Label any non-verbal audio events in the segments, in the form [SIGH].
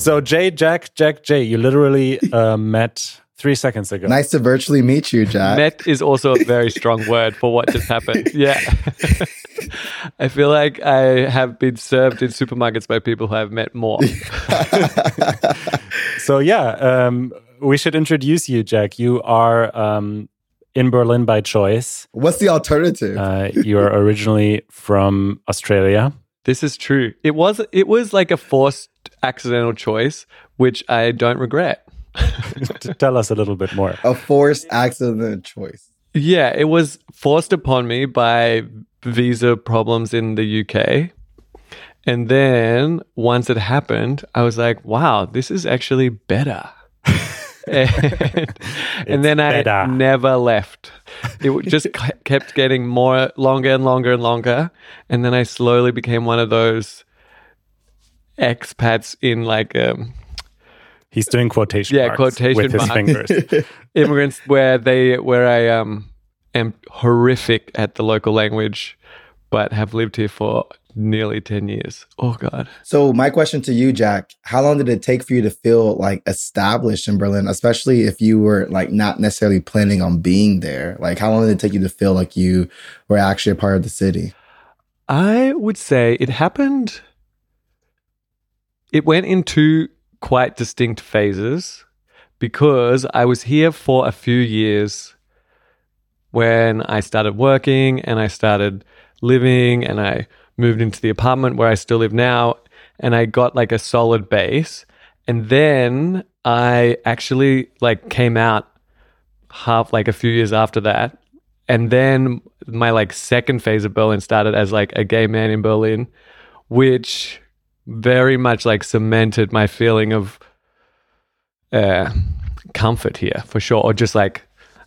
So Jay, Jack, Jack, Jay, you literally uh, [LAUGHS] met three seconds ago. Nice to virtually meet you, Jack. Met is also a very strong word for what just happened. [LAUGHS] Yeah. [LAUGHS] I feel like I have been served in supermarkets by people who I've met more. so yeah, um, we should introduce you, Jack. You are um, in Berlin by choice. What's the alternative? Uh, you are originally from Australia. This is true. It was it was like a forced accidental choice, which I don't regret. [LAUGHS] Tell us a little bit more. A forced accident choice. Yeah, it was forced upon me by visa problems in the UK. And then once it happened, I was like, wow, this is actually better. [LAUGHS] and, and then I never left. It just [LAUGHS] kept getting more longer and longer and longer. And then I slowly became one of those expats in like um, He's doing quotation Yeah, marks quotation with his fingers. [LAUGHS] immigrants where they where I um am horrific at the local language, but have lived here for nearly ten years. Oh God. So my question to you, Jack, how long did it take for you to feel like established in Berlin, especially if you were like not necessarily planning on being there? Like how long did it take you to feel like you were actually a part of the city? I would say it happened. It went into quite distinct phases because I was here for a few years when I started working and I started living and I moved into the apartment where I still live now and I got like a solid base and then I actually like came out half like a few years after that and then my like second phase of Berlin started as like a gay man in Berlin which very much like cemented my feeling of uh, comfort here for sure, or just like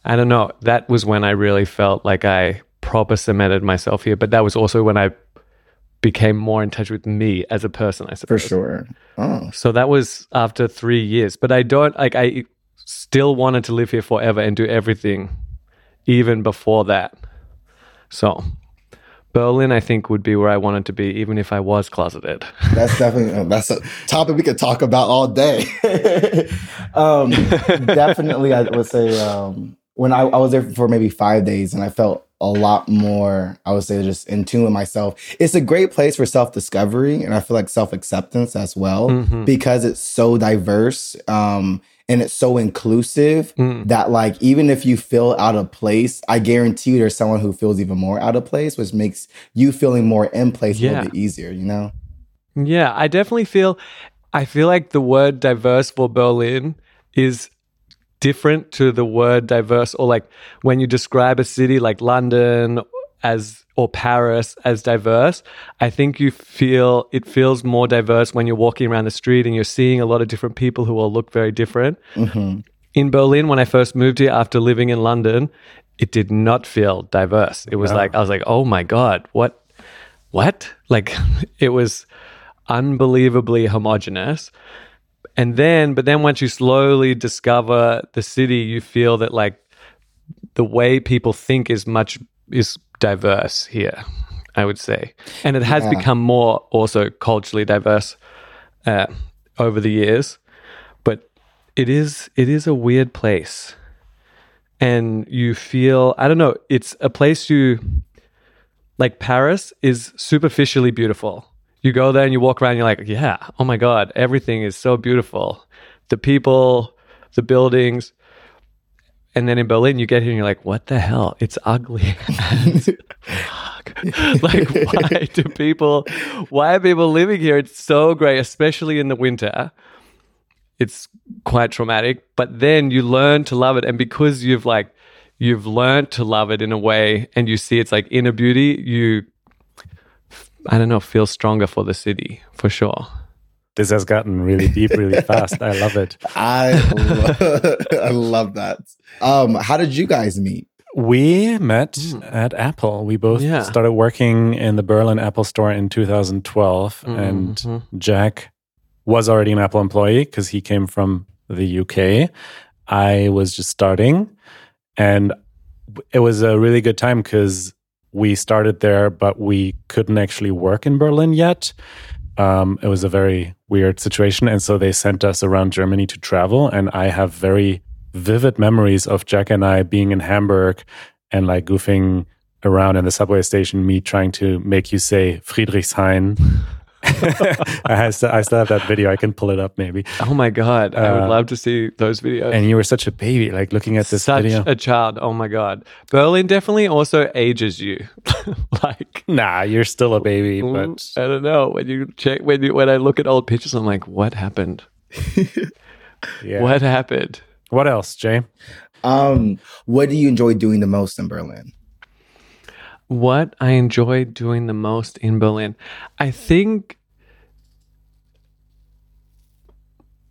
I don't know. That was when I really felt like I proper cemented myself here. But that was also when I became more in touch with me as a person. I suppose. For sure. Oh. So that was after three years. But I don't like. I still wanted to live here forever and do everything, even before that. So. Berlin, I think, would be where I wanted to be, even if I was closeted. [LAUGHS] That's definitely uh, that's a topic we could talk about all day. [LAUGHS] um, [LAUGHS] definitely, I would say um, when I, I was there for maybe five days, and I felt a lot more. I would say just in tune with myself. It's a great place for self discovery, and I feel like self acceptance as well Mhm. because it's so diverse. Um, and it's so inclusive Mm. that like even if you feel out of place, I guarantee you there's someone who feels even more out of place, which makes you feeling more in place a little bit easier, you know? Yeah, I definitely feel I feel like the word diverse for Berlin is different to the word diverse or like when you describe a city like London as or Paris as diverse, I think you feel it feels more diverse when you're walking around the street and you're seeing a lot of different people who all look very different. hmm In Berlin when I first moved here after living in London, it did not feel diverse. It was like I was like, "Oh my god, what what?" Like [LAUGHS] it was unbelievably homogenous. And then but then once you slowly discover the city, you feel that like the way people think is much is diverse here, I would say. And it has Yeah. become more also culturally diverse uh, over the years. But it is it is a weird place. And you feel I don't know, it's a place you like Paris is superficially beautiful. You go there and you walk around, you're like, yeah, oh my God, everything is so beautiful. The people, the buildings. And then in Berlin, you get here and you're like, what the hell? It's ugly. [LAUGHS] [LAUGHS] like, why do people, why are people living here? It's so great, especially in the winter. It's quite traumatic, but then you learn to love it. And because you've like, you've learned to love it in a way and you see its like inner beauty, you, I don't know, feel stronger for the city for sure. This has gotten really deep really [LAUGHS] fast. I love it. I lo- [LAUGHS] I love that. Um, how did you guys meet? We met at Apple. We both Yeah. started working in the Berlin Apple store in 2012. And Mhm. Jack was already an Apple employee because he came from the UK. I was just starting. And it was a really good time because we started there, but we couldn't actually work in Berlin yet. um, it was a very weird situation. And so they sent us around Germany to travel. And I have very vivid memories of Jack and I being in Hamburg and like goofing around in the subway station, me trying to make you say Friedrichshain. I, still, I still have that video. I can pull it up maybe. Oh my god, I would uh, love to see those videos. And you were such a baby, like looking at this such video. a child. Oh my god, Berlin definitely also ages you. [LAUGHS] like, nah, you're still a baby. But I don't know. When you check, when you when I look at old pictures, I'm like, what happened? [LAUGHS] yeah. What happened? What else, Jay? Um, what do you enjoy doing the most in Berlin? What I enjoy doing the most in Berlin, I think.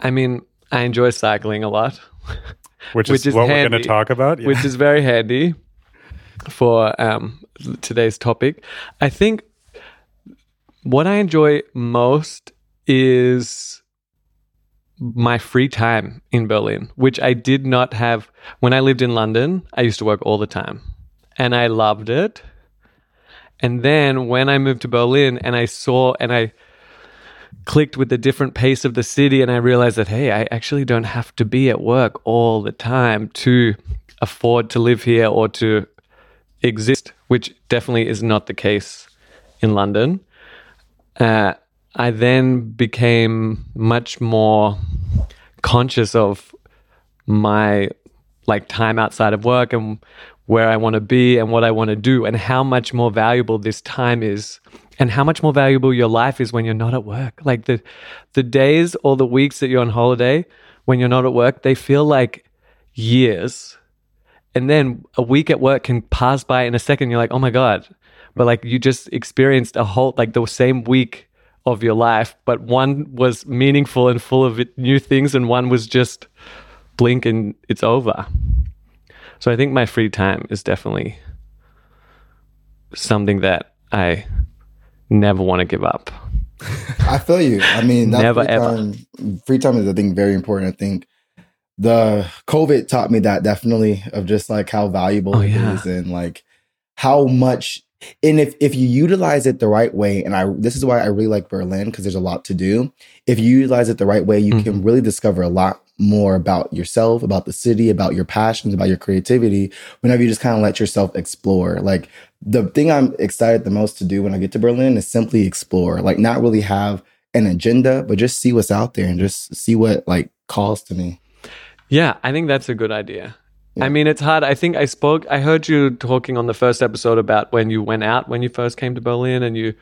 I mean, I enjoy cycling a lot, [LAUGHS] which is, which is what handy, we're going to talk about, yeah. which is very handy for um, today's topic. I think what I enjoy most is my free time in Berlin, which I did not have when I lived in London. I used to work all the time and I loved it. And then when I moved to Berlin and I saw and I clicked with the different pace of the city and I realized that, hey, I actually don't have to be at work all the time to afford to live here or to exist, which definitely is not the case in London. Uh, I then became much more conscious of my like time outside of work and where I want to be and what I want to do and how much more valuable this time is and how much more valuable your life is when you're not at work. Like the the days or the weeks that you're on holiday when you're not at work, they feel like years. And then a week at work can pass by in a second. You're like, oh my God. But like you just experienced a whole like the same week of your life, but one was meaningful and full of new things, and one was just blink and it's over. So I think my free time is definitely something that I never want to give up. I feel you. I mean, never free ever. Time, free time is, I think, very important. I think the COVID taught me that definitely of just like how valuable oh, it yeah. is and like how much and if if you utilize it the right way and i this is why i really like berlin because there's a lot to do. If you utilize it the right way you mm-hmm. can really discover a lot more about yourself about the city about your passions about your creativity whenever you just kind of let yourself explore. Like the thing i'm excited the most to do when i get to berlin is simply explore. Like not really have an agenda but just see what's out there and just see what like calls to me. Yeah i think that's a good idea yeah. I mean, it's hard. I think I spoke, I heard you talking on the first episode about when you went out when you first came to Berlin and you,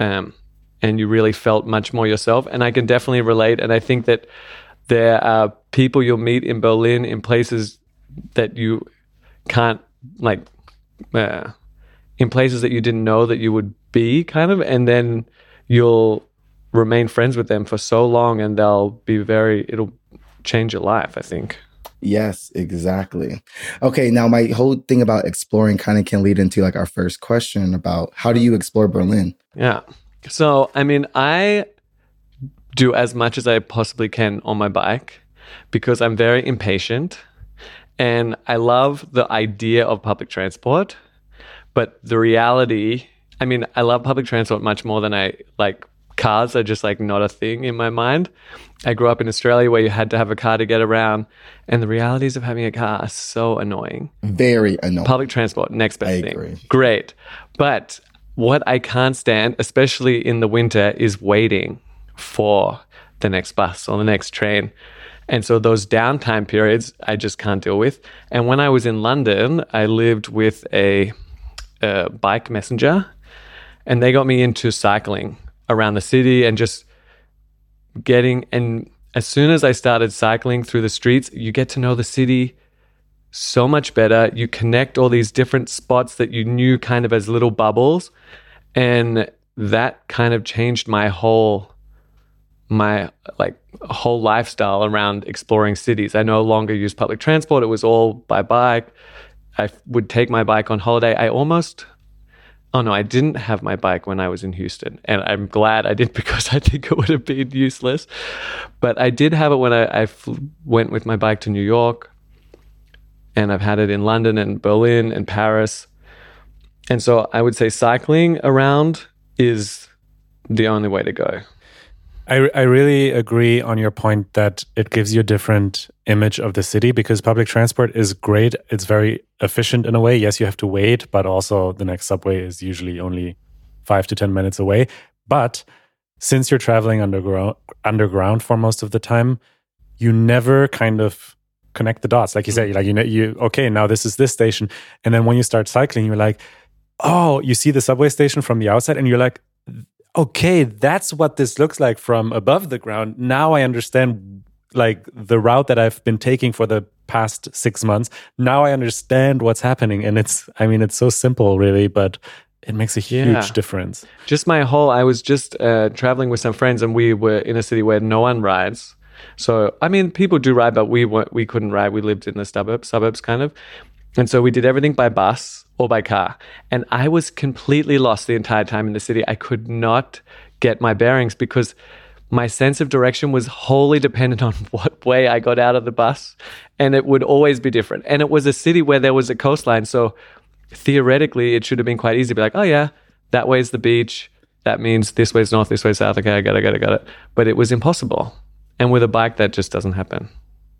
um, and you really felt much more yourself. And I can definitely relate. And I think that there are people you'll meet in Berlin in places that you can't, like, uh, in places that you didn't know that you would be, kind of. And then you'll remain friends with them for so long and they'll be very, it'll change your life, I think. Yes, exactly. Okay, now my whole thing about exploring kind of can lead into like our first question about how do you explore Berlin? Yeah. So, I mean, I do as much as I possibly can on my bike because I'm very impatient and I love the idea of public transport, but the reality, I mean, I love public transport much more than I like cars are just like not a thing in my mind. I grew up in Australia where you had to have a car to get around, and the realities of having a car are so annoying. Very annoying. Public transport, next best I thing. Agree. Great. But what I can't stand, especially in the winter, is waiting for the next bus or the next train. And so those downtime periods I just can't deal with. And when I was in London, I lived with a, a bike messenger and they got me into cycling around the city and just getting and as soon as I started cycling through the streets, you get to know the city so much better. You connect all these different spots that you knew kind of as little bubbles. And that kind of changed my whole my like whole lifestyle around exploring cities. I no longer use public transport. It was all by bike. I would take my bike on holiday. I almost Oh no, I didn't have my bike when I was in Houston, and I'm glad I did [LAUGHS] because I think it would have been useless. But I did have it when I, I fl- went with my bike to New York, and I've had it in London and Berlin and Paris. And so I would say cycling around is the only way to go. I, I really agree on your point that it gives you a different image of the city because public transport is great. It's very efficient in a way. Yes, you have to wait, but also the next subway is usually only five to 10 minutes away. But since you're traveling underground, underground for most of the time, you never kind of connect the dots. Like you said, mm-hmm. like, you know, you, okay, now this is this station. And then when you start cycling, you're like, oh, you see the subway station from the outside and you're like, okay, that's what this looks like from above the ground. Now I understand like the route that I've been taking for the past six months. Now I understand what's happening. And it's, I mean, it's so simple, really, but it makes a huge Yeah. difference. Just my whole, I was just uh, traveling with some friends and we were in a city where no one rides. So, I mean, people do ride, but we weren't, we couldn't ride. We lived in the suburbs, suburbs kind of. And so we did everything by bus or by car. And I was completely lost the entire time in the city. I could not get my bearings because my sense of direction was wholly dependent on [LAUGHS] what way I got out of the bus. And it would always be different. And it was a city where there was a coastline. So theoretically, it should have been quite easy to be like, oh, yeah, that way's the beach. That means this way's north, this way's south. Okay, I got it, got it, got it. But it was impossible. And with a bike, that just doesn't happen.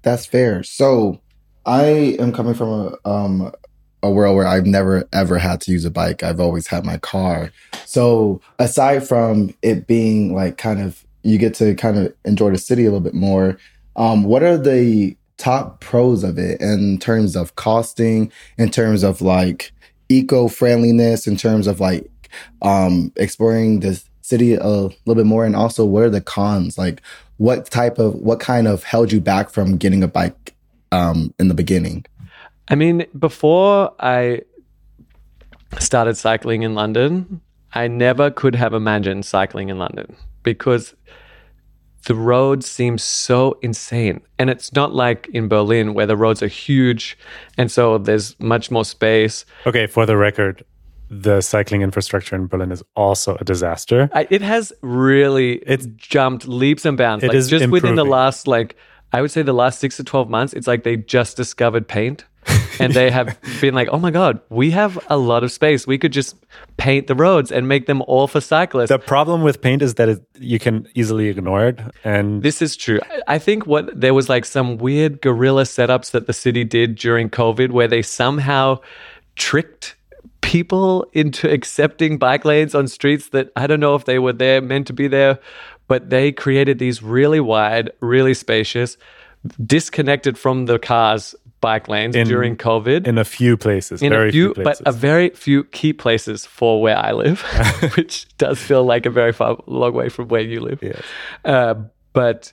That's fair. So I am coming from a um a world where I've never ever had to use a bike. I've always had my car. So aside from it being like kind of you get to kind of enjoy the city a little bit more, um, what are the top pros of it in terms of costing, in terms of like eco-friendliness, in terms of like um exploring the city a little bit more and also what are the cons? Like what type of what kind of held you back from getting a bike um in the beginning I mean, before I started cycling in London, I never could have imagined cycling in London because the roads seem so insane. And it's not like in Berlin where the roads are huge and so there's much more space. Okay, for the record, the cycling infrastructure in Berlin is also a disaster. I, it has really it's jumped leaps and bounds. It like is just within the last like I would say the last six to twelve months, it's like they just discovered paint. [LAUGHS] and they have been like, oh my God, we have a lot of space. We could just paint the roads and make them all for cyclists. The problem with paint is that it, you can easily ignore it. And This is true. I- I think what there was like some weird guerrilla setups that the city did during COVID where they somehow tricked people into accepting bike lanes on streets that I don't know if they were there meant to be there, but they created these really wide, really spacious, disconnected from the cars bike lanes In- during COVID. in a few places, in very a few, places. but a very few key places for where I live, [LAUGHS] [LAUGHS] which does feel like a very far long way from where you live. Yes. Uh, but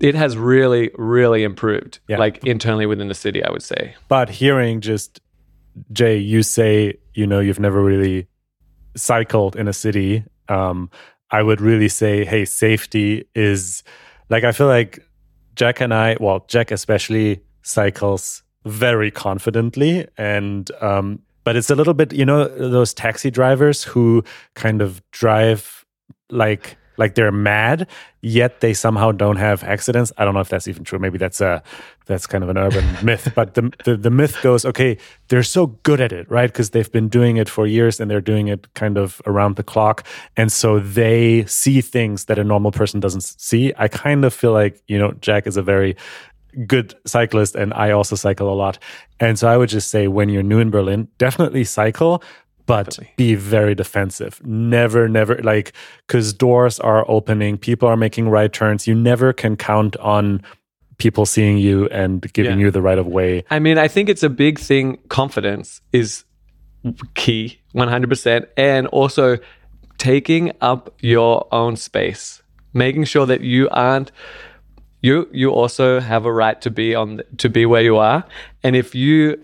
it has really, really improved, Yeah. like internally within the city, I would say. But hearing just Jay, you say you know you've never really cycled in a city. Um, I would really say, hey, safety is like I feel like Jack and I, well, Jack especially cycles very confidently, and um, but it's a little bit, you know, those taxi drivers who kind of drive like like they're mad yet they somehow don't have accidents. I don't know if that's even true. Maybe that's a that's kind of an urban [LAUGHS] myth but the, the the myth goes okay they're so good at it right? Because they've been doing it for years and they're doing it kind of around the clock. And so they see things that a normal person doesn't see. I kind of feel like you know jack is a very good cyclist and I also cycle a lot. And so I would just say when you're new in Berlin, definitely cycle, but Definitely. be very defensive. Never, never like because doors are opening, people are making right turns. You never can count on people seeing you and giving Yeah. you the right of way. I mean, I think it's a big thing. Confidence is key, 100%. And also taking up your own space, making sure that you aren't. You, you also have a right to be on to be where you are and if you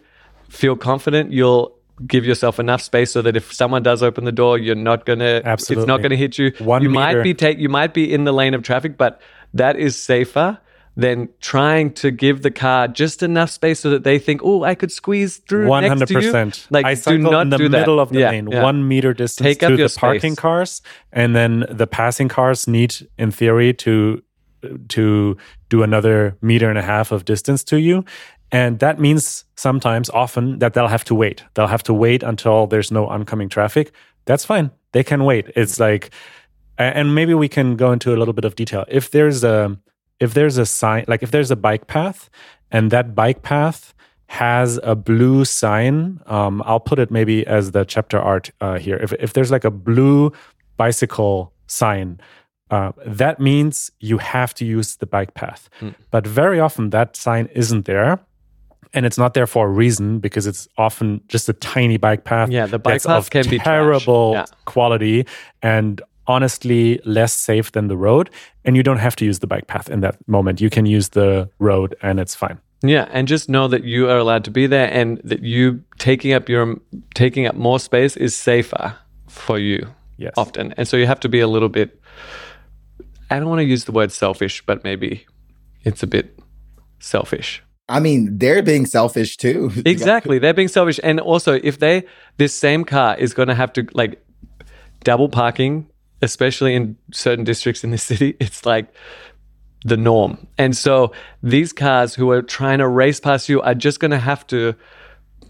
feel confident you'll give yourself enough space so that if someone does open the door you're not gonna Absolutely. it's not gonna hit you One you meter. might be take you might be in the lane of traffic but that is safer than trying to give the car just enough space so that they think, oh, I could squeeze through One hundred percent. Like, I do not in the do that. middle of the Yeah, lane, yeah. one meter distance Take to the parking cars, and then the passing cars need, in theory, to to do another meter and a half of distance to you. And that means sometimes, often, that they'll have to wait. They'll have to wait until there's no oncoming traffic. That's fine. They can wait. It's like and maybe we can go into a little bit of detail. If there's a if there's a sign, like if there's a bike path, and that bike path has a blue sign, um, I'll put it maybe as the chapter art uh, here. If if there's like a blue bicycle sign. Uh, that means you have to use the bike path. But very often that sign isn't there. And it's not there for a reason because it's often just a tiny bike path. Yeah, the bike path of can be terrible Yeah. quality and honestly less safe than the road. And you don't have to use the bike path in that moment. You can use the road and it's fine. Yeah, and just know that you are allowed to be there, and that you taking up your taking up more space is safer for you. Yes. often, and so you have to be a little bit. I don't want to use the word selfish, but maybe it's a bit selfish. I mean, they're being selfish too. [LAUGHS] Exactly, they're being selfish, and also if they this same car is going to have to like double parking, especially in certain districts in the [LAUGHS] city, it's like the norm. And so these cars who are trying to race past you are just going to have to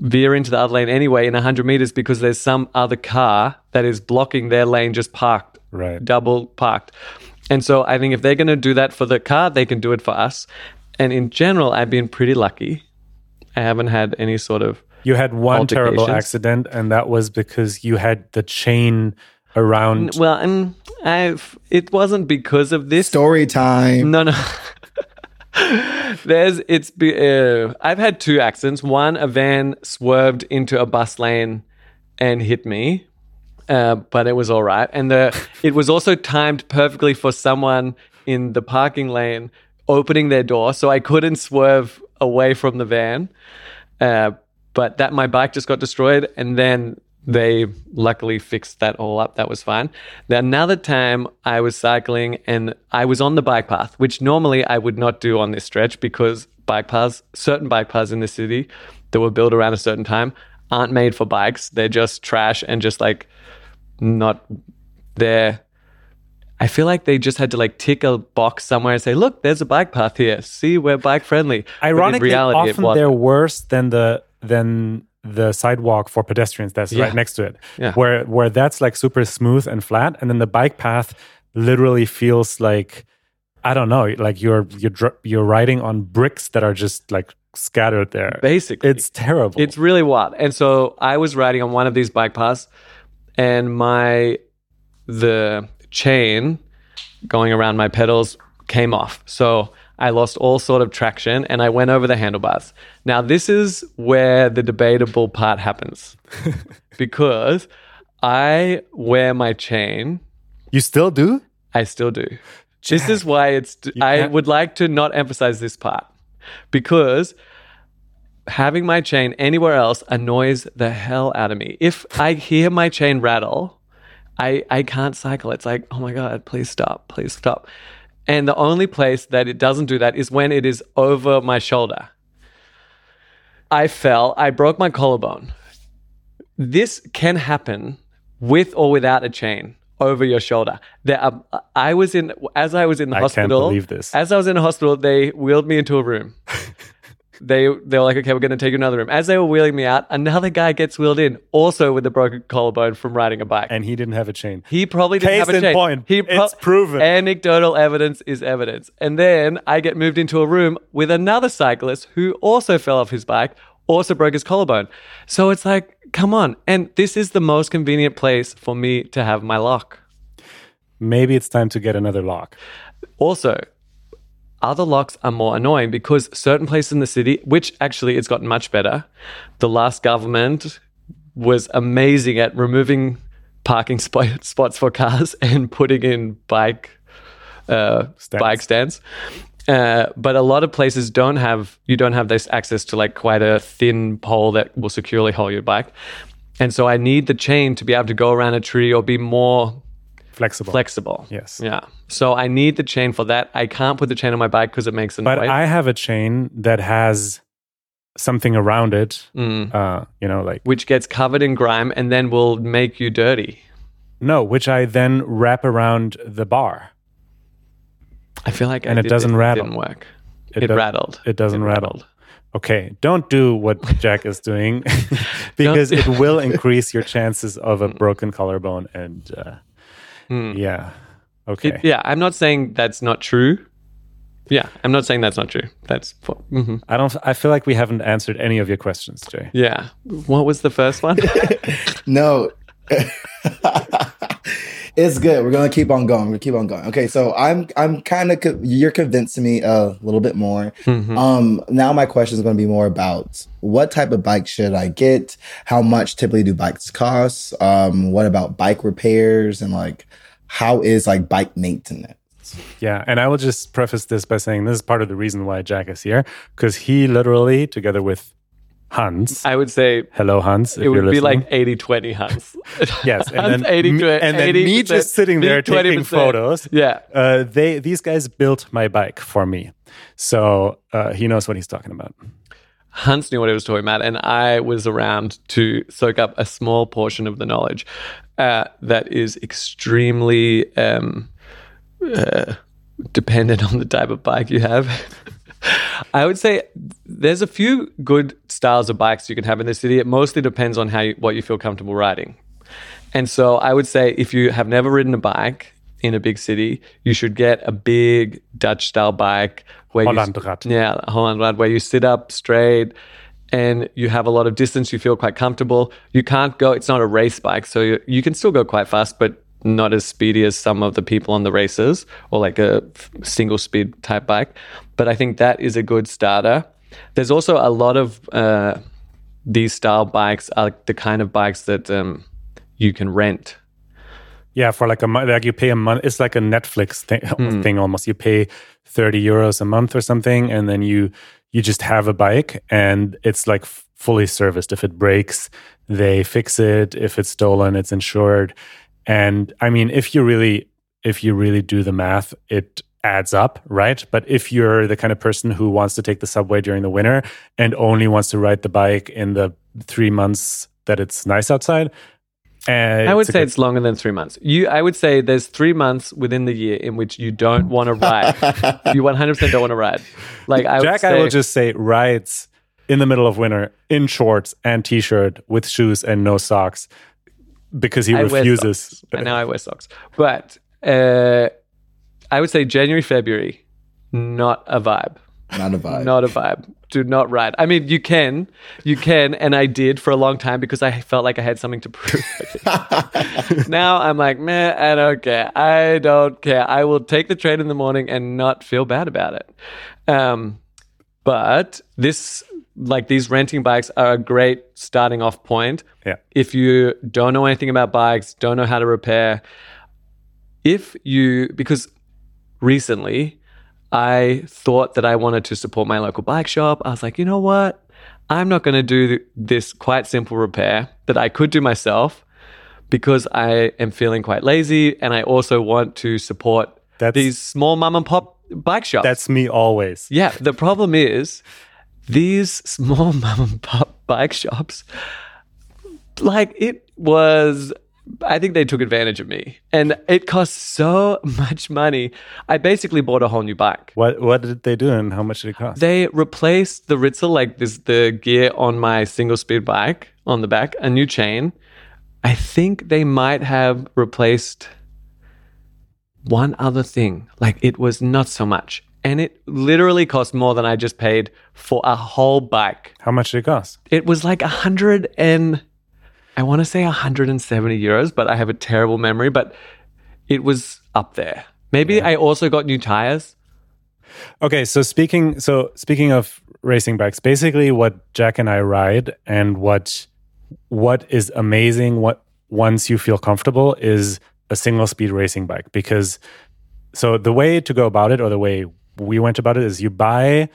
veer into the other lane anyway in 100 meters because there's some other car that is blocking their lane just parked, Right. double parked. And so I think if they're going to do that for the car, they can do it for us. And in general, I've been pretty lucky. I haven't had any sort of You had one terrible accident, and that was because you had the chain around. well, and I've it wasn't because of this. Story time. No, no. [LAUGHS] There's it's uh, I've had two accidents. One, a van swerved into a bus lane and hit me, uh, but it was all right. And the it was also timed perfectly for someone in the parking lane opening their door, so I couldn't swerve away from the van. Uh, but that my bike just got destroyed, and then they luckily fixed that all up. That was fine. Then another time I was cycling and I was on the bike path, which normally I would not do on this stretch because bike paths, certain bike paths in the city that were built around a certain time, aren't made for bikes. They're just trash and just like not there. I feel like they just had to like tick a box somewhere and say, "Look, there's a bike path here. See, we're bike friendly." Ironically, reality, often they're worse than the than the sidewalk for pedestrians that's Yeah. right next to it. Yeah. Where where that's like super smooth and flat, and then the bike path literally feels like I don't know, like you're you're you're riding on bricks that are just like scattered there. basically It's terrible. It's really wild. And so I was riding on one of these bike paths, and my the chain going around my pedals came off. So I lost all sort of traction and I went over the handlebars. Now this is where the debatable part happens. [LAUGHS] because I wear my chain. you still do? I still do. [LAUGHS] This is why it's I would like to not emphasize this part. Because having my chain anywhere else annoys the hell out of me. If I hear my chain rattle, I I can't cycle. It's like, oh my god, please stop, please stop. And the only place that it doesn't do that is when it is over my shoulder. I fell, I broke my collarbone. This can happen with or without a chain over your shoulder. There are, I was in as I was in the I can't hospital. believe this. As I was in a hospital, they wheeled me into a room. [LAUGHS] they they were like, okay, we're going to take you another room. As they were wheeling me out, another guy gets wheeled in, also with a broken collarbone from riding a bike. And he didn't have a chain. he probably didn't Case have a in chain. point. He It's proven. Anecdotal evidence is evidence. And then I get moved into a room with another cyclist who also fell off his bike, also broke his collarbone. So it's like, come on. And this is the most convenient place for me to have my lock. Maybe it's time to get another lock. Also, other locks are more annoying because certain places in the city, which actually it's gotten much better, the last government was amazing at removing parking [LAUGHS] spot, spots for cars and putting in bike uh, Stands. bike stands. Uh, but a lot of places don't have you don't have this access to like quite a thin pole that will securely hold your bike. And so I need the chain to be able to go around a tree or be more Flexible. flexible. Yes. Yeah. So I need the chain for that. I can't put the chain on my bike because it makes a but noise. I have a chain that has something around it. Mm. Uh, you know, like which gets covered in grime and then will make you dirty. no, which I then wrap around the bar. I feel like I And it did doesn't this, rattle. Didn't work. It It, do- rattled. It doesn't It rattle. rattled. Okay, don't do what [LAUGHS] Jack is doing [LAUGHS] [LAUGHS] because it will increase your chances of a broken collarbone and uh, Hmm. yeah. Okay. It- yeah, I'm not saying that's not true. Yeah, I'm not saying that's not true. That's for, mhm. I don't. I feel like we haven't answered any of your questions, Jay. yeah. What was the first one? [LAUGHS] No. [LAUGHS] it's good. We're gonna keep on going. We're gonna keep on going. Okay, so I'm I'm kind of co- you're convincing me a little bit more. Mhm. Um, now my question is going to be more about what type of bike should I get? How much typically do bikes cost? Um, what about bike repairs and like how is like bike maintenance? Yeah, and I will just preface this by saying this is part of the reason why Jack is here because he literally, together with Hans, I would say hello Hans, if it would be like 80 20 Hans. [LAUGHS] yes, and Hans, then 80 me- and then me 80%, just sitting there taking 20%. photos. Yeah. Uh, they these guys built my bike for me, so uh, he knows what he's talking about. Hans knew what he was talking about, and I was around to soak up a small portion of the knowledge uh, that is extremely um, uh, dependent on the type of bike you have. [LAUGHS] [LAUGHS] I would say there's a few good styles of bikes you can have in the city. It mostly depends on how you, what you feel comfortable riding. And so I would say if you have never ridden a bike in a big city, you should get a big Dutch style bike where you, yeah, Hollandrad, where you sit up straight and you have a lot of distance, you feel quite comfortable. You can't go, it's not a race bike, so you, you can still go quite fast, but not as speedy as some of the people on the races or like a single speed type bike. But I think that is a good starter. There's also a lot of uh, these style bikes are the kind of bikes that um, you can rent. Yeah, for like a month, like you pay a month. It's like a Netflix thing, [LAUGHS] thing almost. You pay thirty euros a month or something, and then you you just have a bike, and it's like fully serviced. If it breaks, they fix it. If it's stolen, it's insured. And I mean, if you really if you really do the math, it adds up, right? But if you're the kind of person who wants to take the subway during the winter and only wants to ride the bike in the three months that it's nice outside, uh, I would say good- it's longer than three months. You, I would say there's three months within the year in which you don't want to ride. [LAUGHS] you 100% don't want to ride. Like I would Jack, say, I will just say rides in the middle of winter in shorts and t-shirt with shoes and no socks because he I refuses. socks. I know I wear socks, but uh, I would say January, February, not a vibe. Not a vibe. Not a vibe. Do not ride. I mean, you can, you can, and I did for a long time because I felt like I had something to prove. [LAUGHS] now I'm like, man, I don't care. I don't care. I will take the train in the morning and not feel bad about it. Um, but this, like these renting bikes, are a great starting off point. Yeah. If you don't know anything about bikes, don't know how to repair, if you, because recently I thought that I wanted to support my local bike shop. I was like, you know what? I'm not going to do this quite simple repair that I could do myself because I am feeling quite lazy and I also want to support That's- these small mom and pop bike shops. That's me always. Yeah, the problem is these small [LAUGHS] mom and pop bike shops, like it was, I think they took advantage of me and it cost so [LAUGHS] much money. I basically bought a whole new bike. What what did they do and how much did it cost? They replaced the Ritzel, like this, the gear on my single speed bike on the back, a new chain. I think they might have replaced one other thing. Like it was not so much. And it literally cost more than I just paid for a whole bike. how much did it cost? It was like a hundred and I want to say 170 euros, but I have a terrible memory, but it was up there. Maybe I also got new tires. Okay, so speaking so speaking of racing bikes, basically what Jack and I ride and what what is amazing what once you feel comfortable is a single speed racing bike because so the way to go about it or the way we went about it is you buy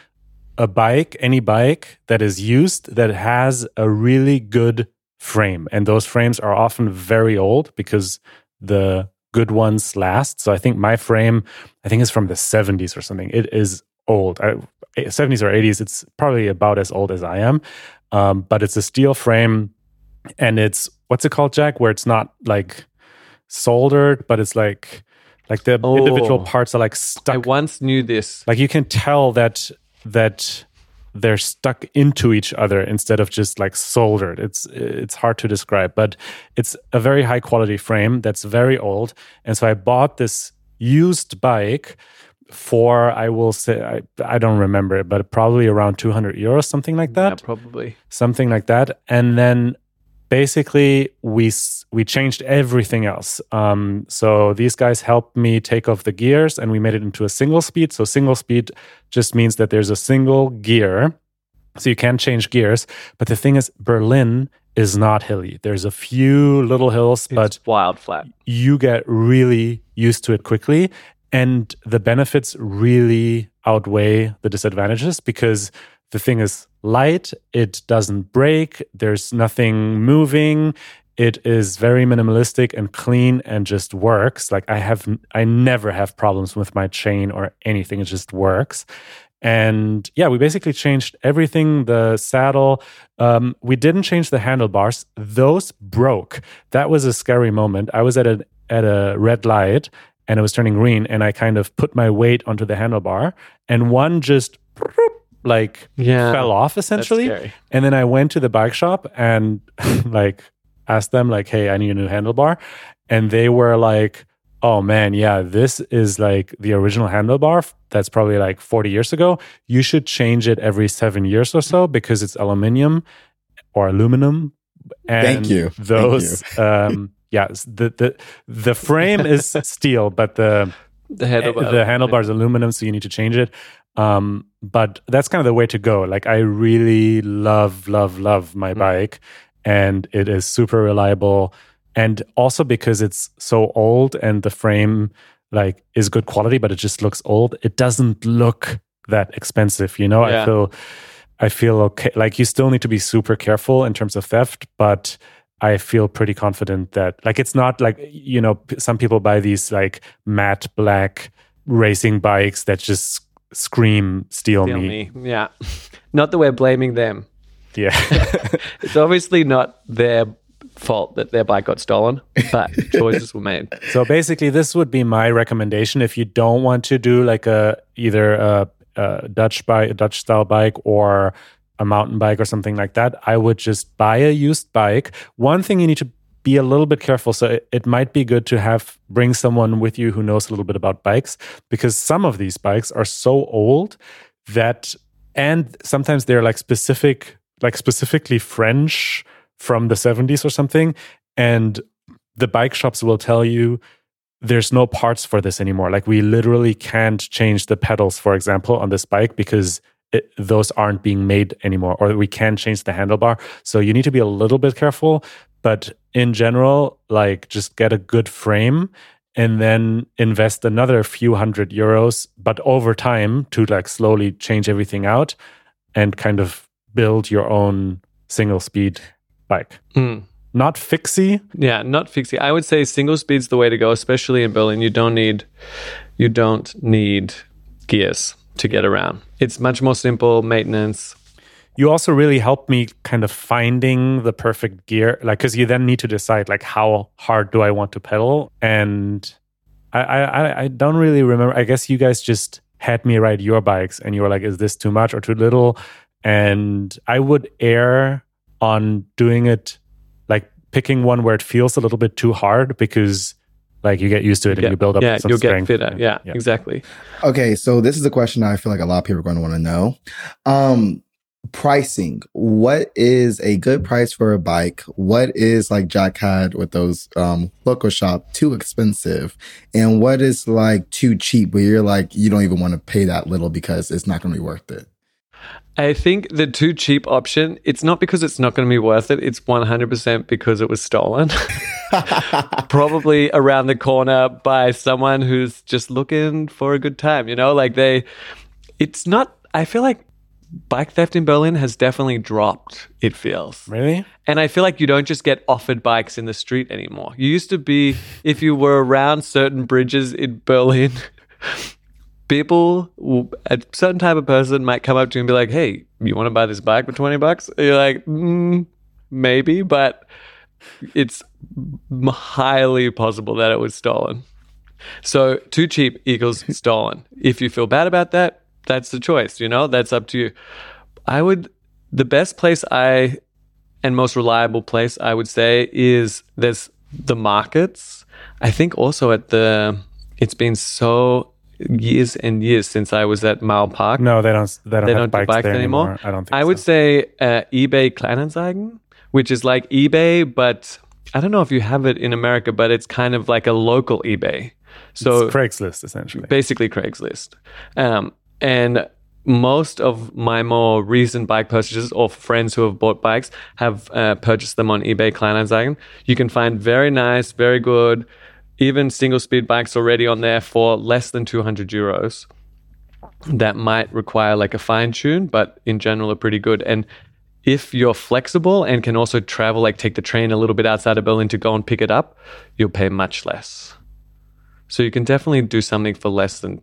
a bike, any bike that is used that has a really good frame. And those frames are often very old because the good ones last. So I think my frame, I think is from the 70s or something. It is old. I, 70s or 80s. It's probably about as old as I am. Um, but it's a steel frame and it's what's it called, Jack? Where it's not like soldered, but it's like like the Oh. individual parts are like stuck. I once knew this. like you can tell that that they're stuck into each other instead of just like soldered it's it's hard to describe but it's a very high quality frame that's very old and so i bought this used bike for I will say I, I don't remember it, but probably around 200 euros, something like that. Yeah, probably. Something like that. And then basically we we changed everything else. Um, so these guys helped me take off the gears, and we made it into a single speed. So single speed just means that there's a single gear, so you can change gears. But the thing is, Berlin is not hilly. There's a few little hills, It's but wild flat. you get really used to it quickly and the benefits really outweigh the disadvantages because the thing is light it doesn't break there's nothing moving it is very minimalistic and clean and just works. Like i have i never have problems with my chain or anything it just works. And yeah we basically changed everything the saddle um, we didn't change the handlebars. Those broke. That was a scary moment. I was at a at a red light and it was turning green and i kind of put my weight onto the handlebar and one just like Yeah. fell off essentially and then I went to the bike shop and [LAUGHS] like asked them like, "Hey, I need a new handlebar," and they were like, "Oh man, yeah, this is like the original handlebar that's probably like 40 years ago. You should change it every seven years or so because it's aluminium or aluminum." And Thank you. Thank Those, um, yeah, the the the frame is [LAUGHS] steel, but the The handlebar. the handlebar is aluminum, so you need to change it. Um, but that's kind of the way to go. Like I really love, love, love my Mm. bike, and it is super reliable. And also because it's so old and the frame like is good quality, but it just looks old. It doesn't look that expensive. You know, Yeah. I feel, I feel okay. Like you still need to be super careful in terms of theft, but I feel pretty confident that like it's not like you know p- some people buy these like matte black racing bikes that just scream steal, Steal me. me. Yeah. Not that we're blaming them. Yeah. [LAUGHS] It's obviously not their fault that their bike got stolen, but [LAUGHS] choices were made. so basically this would be my recommendation if you don't want to do like a either a, a Dutch bike, a Dutch style bike or a mountain bike or something like that. I would just buy a used bike. One thing you need to be a little bit careful. So it, it might be good to have bring someone with you who knows a little bit about bikes because some of these bikes are so old that and sometimes they're like specific like specifically French from the 70s or something. And the bike shops will tell you there's no parts for this anymore. Like we literally can't change the pedals for example on this bike because it, those aren't being made anymore or we can't change the handlebar. So you need to be a little bit careful but in general like just get a good frame and then invest another few hundred euros but over time to like slowly change everything out and kind of build your own single speed bike Mm. not fixie Yeah, not fixie. I would say single speed's the way to go, especially in Berlin. You don't need you don't need gears to get around. It's much more simple maintenance. You also really helped me kind of finding the perfect gear like because you then need to decide like how hard do i want to pedal and I, I I- i don't really remember i guess you guys just had me ride your bikes and you were like is this too much or too little and i would err on doing it like picking one where it feels a little bit too hard because like you get used to it and you build up yeah, some you'll strength get fitter. Yeah, yeah. exactly. Okay, so this is a question I feel like a lot of people are going to want to know. Um, pricing. What is a good price for a bike? What is like Jack had with those um local shop too expensive? And what is like too cheap where you're like you don't even want to pay that little because it's not going to be worth it? I think the too cheap option, it's not because it's not going to be worth it. It's 100% because it was stolen. [LAUGHS] Probably around the corner by someone who's just looking for a good time, you know? Like they, it's not, I feel like bike theft in Berlin has definitely dropped, it feels. really And I feel like you don't just get offered bikes in the street anymore. You used to be, if you were around certain bridges in Berlin, [LAUGHS] people, a certain type of person might come up to you and be like, hey, you want to buy this bike for 20 bucks? And you're like, mm, maybe, but it's highly possible that it was stolen. So too cheap equals stolen. If you feel bad about that, that's the choice, you know, that's up to you. I would, the best place I, and most reliable place I would say is there's the markets. I think also at the it's been so years and years since I was at Mauerpark. No, they don't. They don't They don't do bikes, bikes there anymore? anymore. I don't think. I would so. say uh, eBay Kleinanzeigen, which is like eBay, but I don't know if you have it in America, but it's kind of like a local eBay. So it's Craigslist essentially. basically Craigslist. Um, and most of my more recent bike purchases or friends who have bought bikes have uh, purchased them on eBay Kleinanzeigen. You can find very nice, very good, even single speed bikes already on there for less than 200 euros. That might require like a fine tune, but in general are pretty good. And if you're flexible and can also travel, like take the train a little bit outside of Berlin to go and pick it up, you'll pay much less. So you can definitely do something for less than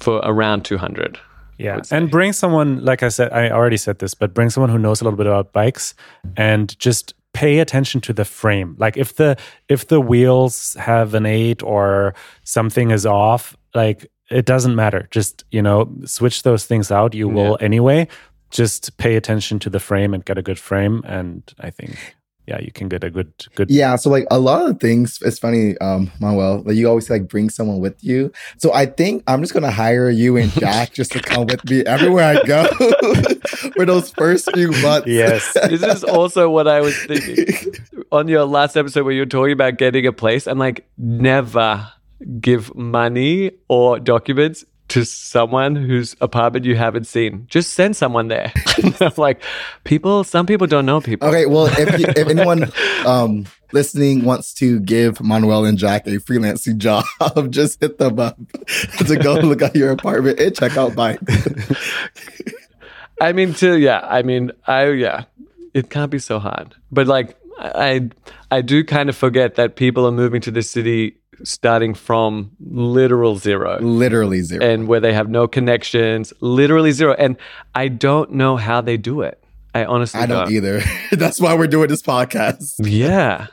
for around 200. Yeah, and bring someone like I said. I already said this, but bring someone who knows a little bit about bikes and just pay attention to the frame. Like if the if the wheels have an eight or something is off, like it doesn't matter. Just you know, switch those things out. You will anyway. Just pay attention to the frame and get a good frame, and I think yeah, you can get a good good. Yeah, so like a lot of things. It's funny, um, Manuel. Like you always like bring someone with you. So I think I'm just gonna hire you and [LAUGHS] Jack just to come with me everywhere I go [LAUGHS] for those first few months. Yes. [LAUGHS] This is also what I was thinking on your last episode where you were talking about getting a place. I'm like, never give money or documents to someone whose apartment you haven't seen. Just send someone there. [LAUGHS] I'm like, people, some people don't know people. Okay, well, if you, if anyone um, listening wants to give Manuel and Jack a freelancing job, [LAUGHS] just hit them up [LAUGHS] to go look at your apartment and check out bikes. I mean, to yeah, I mean, I yeah, it can't be so hard. But like, I I do kind of forget that people are moving to the city starting from literal zero. Literally zero. and where they have no connections, literally zero. And I don't know how they do it. I honestly I don't don't. either. [LAUGHS] That's why we're doing this podcast. Yeah.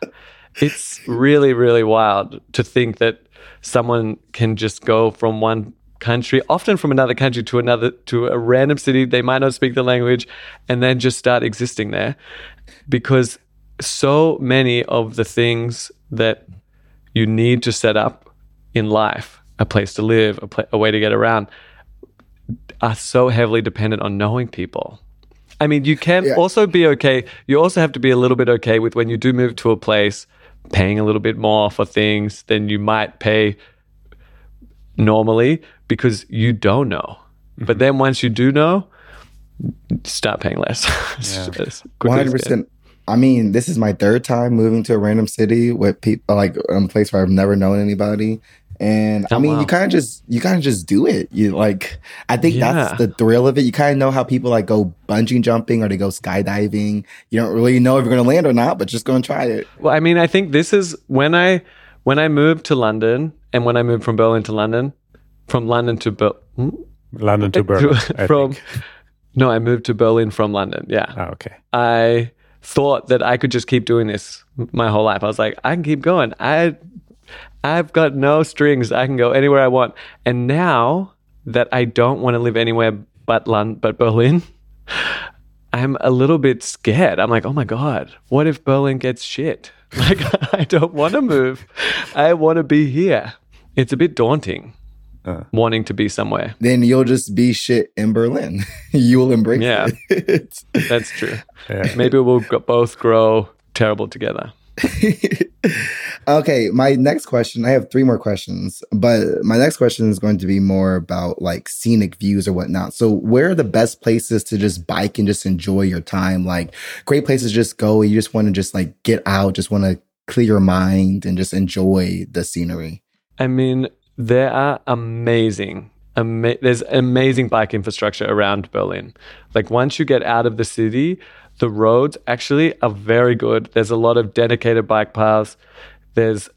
It's really, really wild to think that someone can just go from one country, often from another country to another, to a random city. They might not speak the language and then just start existing there because so many of the things that you need to set up in life, a place to live, a, pla a way to get around, are so heavily dependent on knowing people. I mean, you can Yeah. also be okay. You also have to be a little bit okay with when you do move to a place, paying a little bit more for things than you might pay normally because you don't know. But mm-hmm. then once you do know, start paying less. [LAUGHS] As quickly One as hundred you can. percent. I mean, this is my third time moving to a random city with people like a place where I've never known anybody. And I Oh, mean, wow. you kind of just you kind of just do it. You like, I think Yeah. that's the thrill of it. You kind of know how people like go bungee jumping or they go skydiving. You don't really know if you're gonna land or not, but just go and try it. Well, I mean, I think this is when I when I moved to London and when I moved from Berlin to London, from London to Berlin, hmm? London to [LAUGHS] Berlin. I [LAUGHS] from think. no, I moved to Berlin from London. Yeah, Oh, okay. I thought that I could just keep doing this my whole life. I was like, I can keep going. I I've got no strings. I can go anywhere I want. And now that I don't want to live anywhere but London, but Berlin, [LAUGHS] I'm a little bit scared. I'm like, oh my god, what if Berlin gets shit? [LAUGHS] Like, I don't want to move. I want to be here. It's a bit daunting. Uh. Wanting to be somewhere. Then you'll just be shit in Berlin. [LAUGHS] you will embrace Yeah. it. [LAUGHS] That's true. Yeah. Maybe we'll both grow terrible together. [LAUGHS] okay, my next question. I have three more questions, but my next question is going to be more about like scenic views or whatnot. So, where are the best places to just bike and just enjoy your time? Like, great places to just go. You just want to just like get out, just want to clear your mind and just enjoy the scenery. I mean, there are amazing, ama- there's amazing bike infrastructure around Berlin. Like once you get out of the city, the roads actually are very good. There's a lot of dedicated bike paths. There's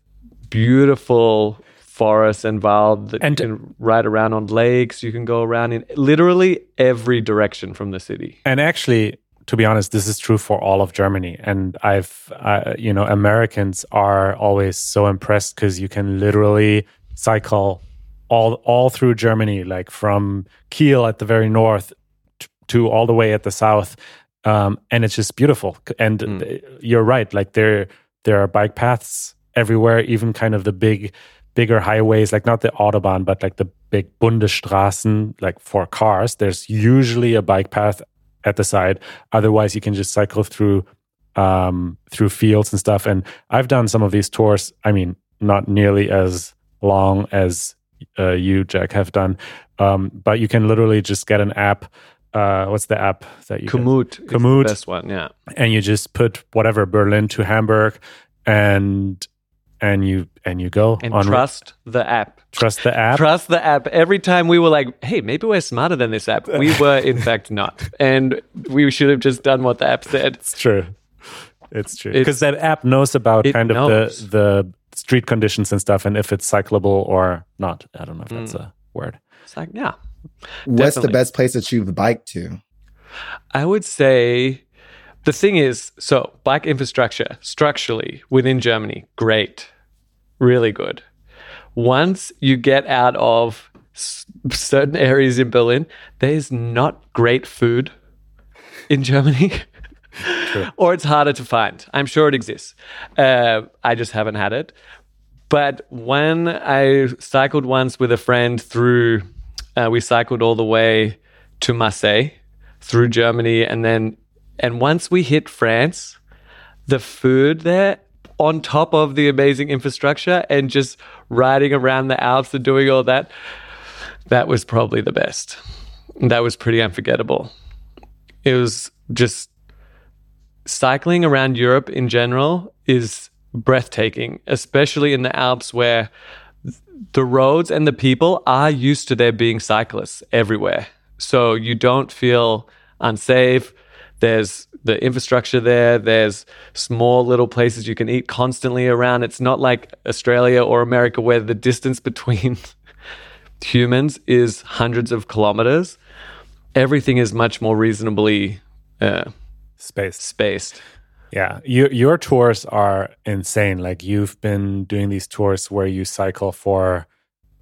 beautiful forests and wild that And- you can ride around on lakes. You can go around in literally every direction from the city. And actually, to be honest, this is true for all of Germany. And I've, uh, you know, Americans are always so impressed because you can literally cycle all all through Germany, like from Kiel at the very north t- to all the way at the south, um, and it's just beautiful. And Mm. you're right, like there there are bike paths everywhere, even kind of the big bigger highways, like not the Autobahn, but like the big Bundesstraßen, like for cars, there's usually a bike path at the side. Otherwise, you can just cycle through um, through fields and stuff. And I've done some of these tours. I mean, not nearly as long as uh, you, Jack, have done, um, but you can literally just get an app. Uh, what's the app that you Komoot, Komoot, best one, yeah. And you just put whatever Berlin to Hamburg, and and you and you go and on trust the app. Trust the app. Trust the app. Every time we were like, "Hey, maybe we're smarter than this app," we were in [LAUGHS] fact not, and we should have just done what the app said. It's true. It's true because that app knows about kind knows. of the the street conditions and stuff, and if it's cyclable or not. I don't know if that's mm. a word. It's like yeah. What's definitely. the best place that you've biked to? I would say the thing is, so bike infrastructure structurally within Germany, great, really good. Once you get out of s- certain areas in Berlin, there's not great food in Germany. [LAUGHS] [LAUGHS] or it's harder to find. I'm sure it exists. Uh, I just haven't had it. But when I cycled once with a friend through, uh, we cycled all the way to Marseille through Germany and then and once we hit France, the food there on top of the amazing infrastructure and just riding around the Alps and doing all that, that was probably the best. That was pretty unforgettable. It was just cycling around Europe in general is breathtaking, especially in the Alps where the roads and the people are used to there being cyclists everywhere. So you don't feel unsafe. There's the infrastructure there. There's small little places you can eat constantly around. It's not like Australia or America where the distance [LAUGHS] between humans is hundreds of kilometers. Everything is much more reasonably uh, spaced. Spaced. Yeah, your your tours are insane. Like you've been doing these tours where you cycle for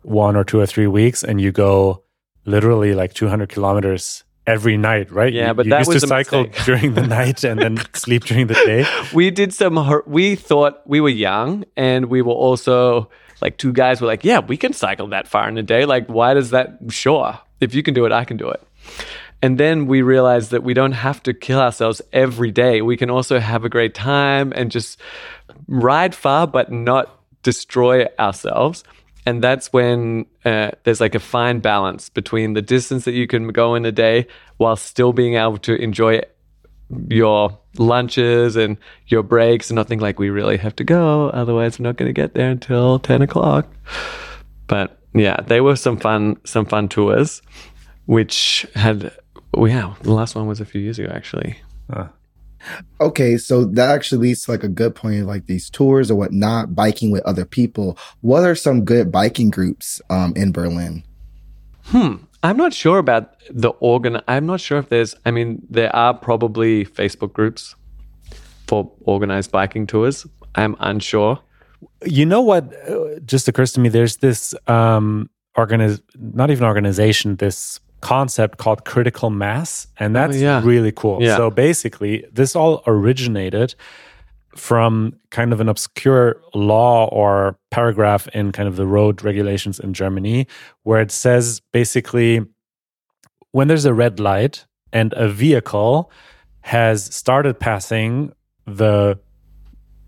one or two or three weeks, and you go literally like 200 kilometers every night, right? Yeah, you, but you that used was to cycle mistake. [LAUGHS] during the night and then [LAUGHS] sleep during the day. We did some. We thought we were young, and we were also like two guys were like, "Yeah, we can cycle that far in a day. Like, why does that? Sure, if you can do it, I can do it." And then we realized that we don't have to kill ourselves every day. We can also have a great time and just ride far, but not destroy ourselves and that's when uh, there's like a fine balance between the distance that you can go in a day while still being able to enjoy your lunches and your breaks and not think like we really have to go otherwise we're not going to get there until 10 o'clock but yeah they were some fun some fun tours which had well, yeah the last one was a few years ago actually uh, Okay, so that actually leads to like a good point, like these tours or whatnot, biking with other people. What are some good biking groups um, in Berlin? Hmm. I'm not sure about the organ. I'm not sure if there's. I mean, there are probably Facebook groups for organized biking tours. I'm unsure. You know what? Uh, just occurs to me. There's this um, organiz, not even organization. This concept called critical mass and oh, that's oh, yeah. really cool yeah. so basically this all originated from kind of an obscure law or paragraph in kind of the road regulations in Germany where it says basically when there's a red light and a vehicle has started passing the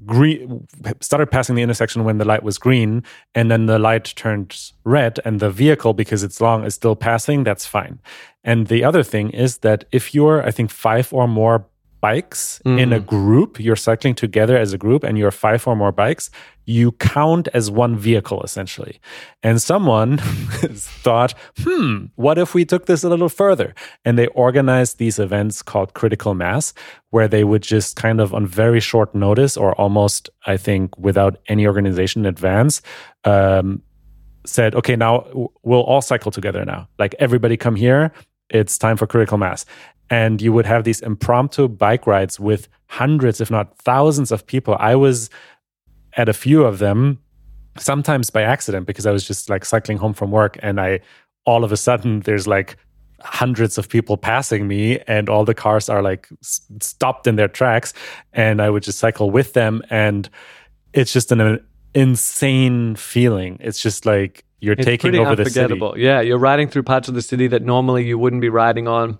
green started passing the intersection when the light was green and then the light turns red and the vehicle because it's long is still passing that's fine. And the other thing is that if you're i think five or more bikes mm. in a mm. group, you're cycling together as a group and you're five or more bikes, you count as one vehicle essentially. And someone [LAUGHS] thought, hmm, what if we took this a little further? And they organized these events called critical mass, where they would just kind of on very short notice or almost, I think, without any organization in advance, um, said, okay, now we'll all cycle together now. Like everybody come here. It's time for critical mass and you would have these impromptu bike rides with hundreds, if not thousands of people. I was at a few of them, sometimes by accident, because I was just like cycling home from work and I all of a sudden there's like hundreds of people passing me and all the cars are like stopped in their tracks and I would just cycle with them and it's just an uh, insane feeling. It's just like you're It's taking over the city. Yeah, you're riding through parts of the city that normally you wouldn't be riding on.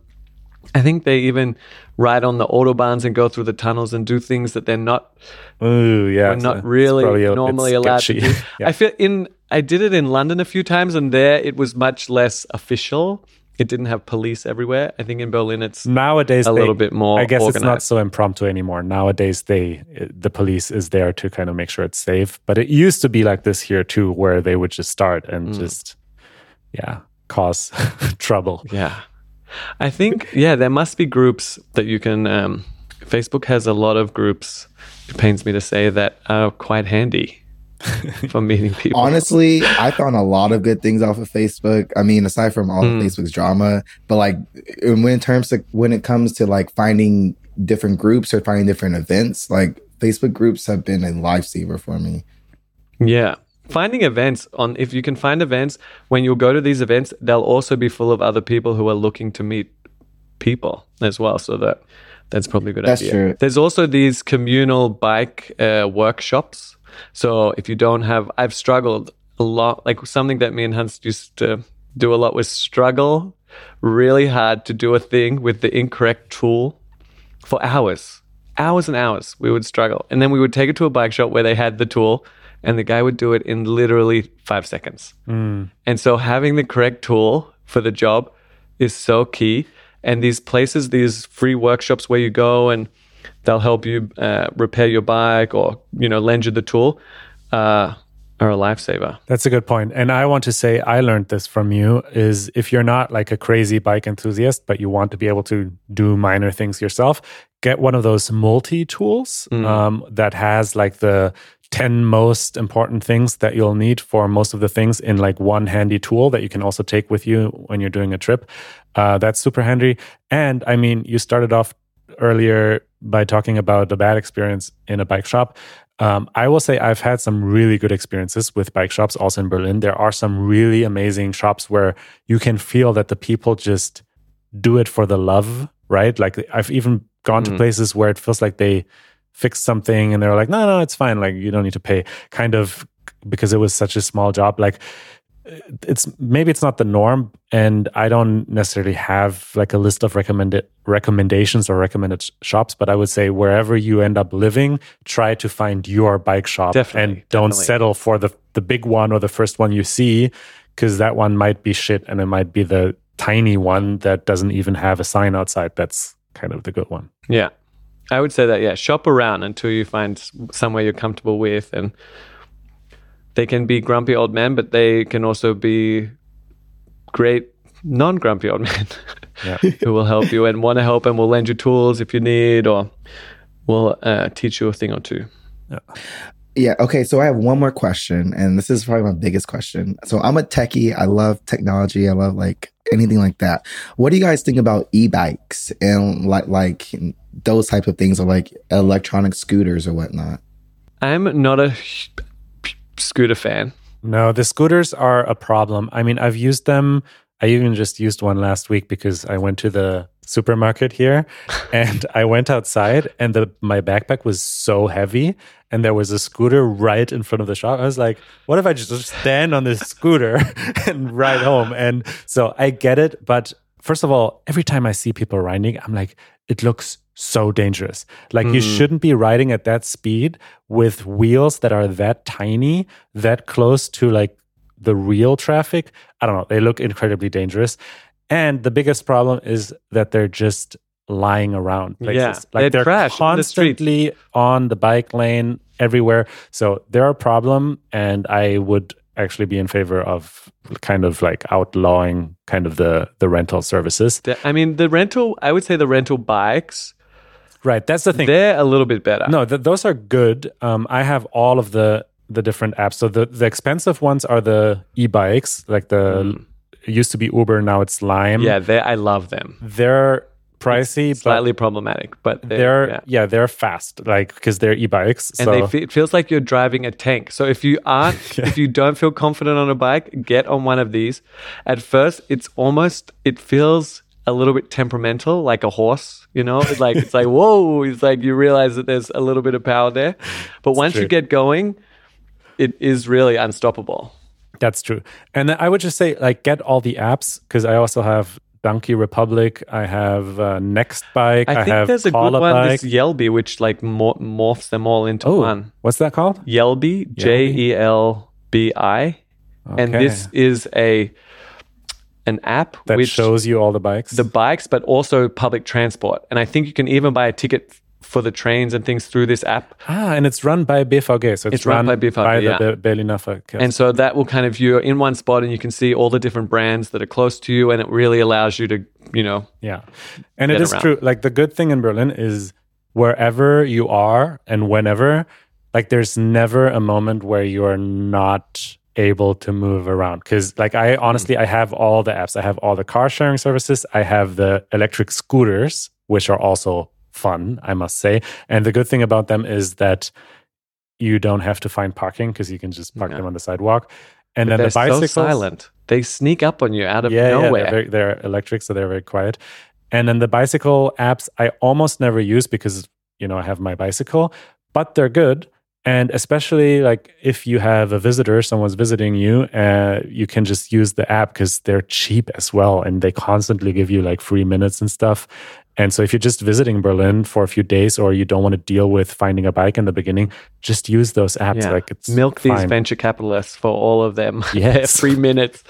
I think they even ride on the autobahns and go through the tunnels and do things that they're not Ooh, yeah. not it's really a- normally allowed sketchy. to do. [LAUGHS] Yeah. I feel in I did it in London a few times and there it was much less official. It didn't have police everywhere. I think in Berlin it's Nowadays, a they- little bit more I guess it's not so impromptu anymore. Nowadays, they the police is there to kind of make sure it's safe. But it used to be like this here too, where they would just start and Mm. just, yeah, cause [LAUGHS] trouble. Yeah. I think, yeah, there must be groups that you can. Um, Facebook has a lot of groups, it pains me to say, that are quite handy [LAUGHS] for meeting people. Honestly, I found a lot of good things off of Facebook. I mean, aside from all Mm. of Facebook's drama, but like when in terms of when it comes to like finding different groups or finding different events, like Facebook groups have been a lifesaver for me. Yeah. Finding events on, if you can find events, when you go to these events, they'll also be full of other people who are looking to meet people as well. So that that's probably a good That's idea. true. There's also these communal bike uh, workshops. So if you don't have, I've struggled a lot. Like something that me and Hans used to do a lot was struggle really hard to do a thing with the incorrect tool for hours, hours and hours. We would struggle, and then we would take it to a bike shop where they had the tool, and the guy would do it in literally five seconds. And so having the correct tool for the job is so key. And these places, these free workshops where you go and they'll help you uh, repair your bike or you know lend you the tool uh, are a lifesaver. That's a good point. And I want to say, I learned this from you is if you're not like a crazy bike enthusiast, but you want to be able to do minor things yourself, get one of those multi tools um, that has like the 10 most important things that you'll need for most of the things in like one handy tool that you can also take with you when you're doing a trip. Uh, that's super handy. And I mean, you started off earlier by talking about the bad experience in a bike shop. Um, I will say I've had some really good experiences with bike shops also in Berlin. There are some really amazing shops where you can feel that the people just do it for the love, right? Like I've even gone to places where it feels like they fixed something and they're like, no, no, it's fine. Like you don't need to pay kind of because it was such a small job. Like uh, it's maybe it's not the norm and i don't necessarily have like a list of recommended recommendations or recommended shops but i would say wherever you end up living try to find your bike shop Definitely, and don't definitely. settle for the the big one or the first one you see because that one might be shit and it might be the tiny one that doesn't even have a sign outside that's kind of the good one Yeah. I would say that, yeah, shop around until you find somewhere you're comfortable with. And they can be grumpy old men, but they can also be great non grumpy old men [LAUGHS] Yeah. who will help you and want to help and will lend you tools if you need or will uh, teach you a thing or two. Yeah. Okay. So I have one more question, and this is probably my biggest question. So I'm a techie. I love technology. I love like anything like that. What do you guys think about e-bikes and like like those type of things, or like electronic scooters or whatnot? I'm not a scooter fan. No, the scooters are a problem. I mean, I've used them. I even just used one last week because I went to the supermarket here [LAUGHS] and I went outside and the my backpack was so heavy and there was a scooter right in front of the shop. I was like, what if I just stand on this scooter [LAUGHS] and ride home? And so I get it, but first of all, every time I see people riding, I'm like, it looks so dangerous. Like you hmm. shouldn't be riding at that speed with wheels that are that tiny, that close to like the real traffic. I don't know. They look incredibly dangerous. And the biggest problem is that they're just lying around places. Yeah, like they they're crash in the constantly on the bike lane everywhere. So they're a problem. And I would actually be in favor of kind of like outlawing kind of the the rental services. The- I mean, the rental, I would say the rental bikes, Right. That's the thing. they're a little bit better. No, th- those are good. Um, I have all of the the different apps. So the the expensive ones are the e-bikes, like the it used to be Uber, now it's Lime. Yeah, they I love them. they're pricey, Slightly problematic, but they're, they're yeah. yeah. they're fast, like because they're e-bikes. and so they fe- it feels like you're driving a tank. So if you aren't, [LAUGHS] if you don't feel confident on a bike, get on one of these. At first, it's almost it feels a little bit temperamental, like a horse. You know, it's like it's like [LAUGHS] whoa. It's like you realize that there's a little bit of power there, but once you get going. it is really unstoppable. That's true. And I would just say, like, get all the apps because I also have Donkey Republic. I have uh, Next Bike. I I, think have there's a good one, Bike. this Jelbi, which like mor- morphs them all into oh, one. what's that called? Jelbi, J E L B I, and this is a an app that which shows you all the bikes. the bikes, but also public transport. And I think you can even buy a ticket for the trains and things through this app. ah, and it's run by BVG, so it's, It's run by BVG, yeah. the Be- Berliner Verkehrs- And so that will kind of you're in one spot and you can see all the different brands that are close to you, and it really allows you to, you know, Yeah. And it is around. true. Like the good thing in Berlin is wherever you are and whenever, like there's never a moment where you're not able to move around. Cause like I honestly I have all the apps. I have all the car sharing services. I have the electric scooters, which are also fun, I must say. And the good thing about them is that you don't have to find parking because you can just park Yeah. them on the sidewalk. And they're then the bicycles so silent. They sneak up on you out of yeah, nowhere. Yeah, they're, very, they're electric, so they're very quiet. And then the bicycle apps, I almost never use because you know I have my bicycle, but they're good. And especially like if you have a visitor, someone's visiting you, uh, you can just use the app because they're cheap as well, and they constantly give you like free minutes and stuff. And so if you're just visiting Berlin for a few days, or you don't want to deal with finding a bike in the beginning, just use those apps. Yeah. Like it's Milk these venture capitalists for all of them. [LAUGHS] Yes. Three minutes.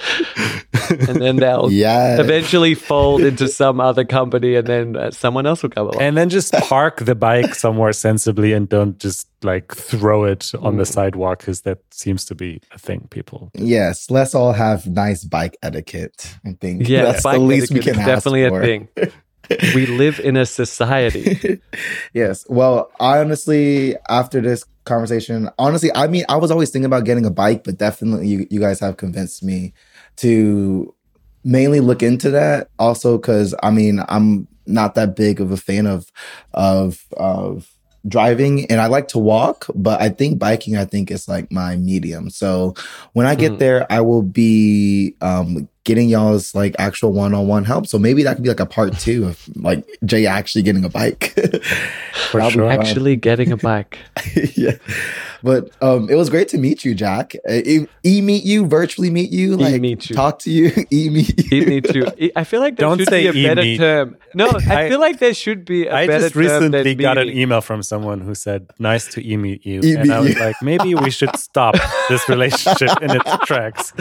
and then they'll [LAUGHS] Yeah. eventually fold into some other company and then uh, someone else will come along. and then just [LAUGHS] park the bike somewhere sensibly and don't just like throw it on Mm. the sidewalk because that seems to be a thing people Yes, let's all have nice bike etiquette. I think yeah, that's bike the least we etiquette can is ask definitely for. a thing. We live in a society. [LAUGHS] yes. Well, I honestly, after this conversation, honestly, I mean, I was always thinking about getting a bike, but definitely you, you guys have convinced me to mainly look into that. Also, because I mean, I'm not that big of a fan of of of driving and I like to walk, but I think biking, I think is like my medium. So when I get Mhm. there, I will be um getting y'all's like actual one-on-one help. So maybe that could be like a part two of like Jay actually getting a bike. [LAUGHS] For sure. Actually getting a [LAUGHS] bike. yeah. But um, it was great to meet you, Jack. E, e meet you, virtually meet you, like e- meet you. talk to you, [LAUGHS] e meet you. Eat me too. E- I feel like there Don't should say be a better eat meat. term. No, I, I- feel like there should be a I better just term than recently got an email from someone who said, "Nice to e-meet you," E-meet and I was you. like, "Maybe we should stop this relationship in its tracks."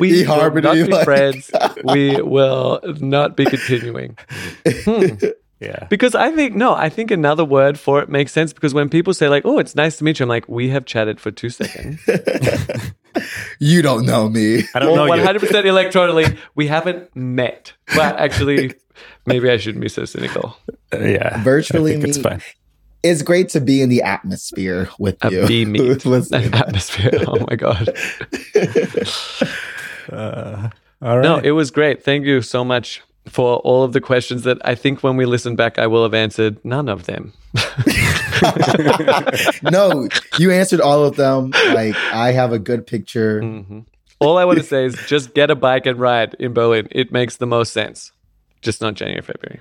We will E-harmony, not be like- friends. [LAUGHS] We will not be continuing. Hmm. [LAUGHS] Yeah, Because I think no, I think another word for it makes sense. Because when people say like, "Oh, it's nice to meet you," I'm like, "We have chatted for two seconds." [LAUGHS] you don't know me. I don't know One you. hundred percent electronically, we haven't met. But actually, maybe I shouldn't be so cynical. Uh, yeah, Virtually I think it's fine. It's great to be in the atmosphere with A you. bee meet, Let's say an atmosphere. Oh my god. Uh, all right. No, it was great. Thank you so much for all of the questions that I think when we listen back, I will have answered none of them. [LAUGHS] no, you answered all of them. Like I have a good picture. Mhm. All I want to say is just get a bike and ride in Berlin. It makes the most sense. Just not January, February.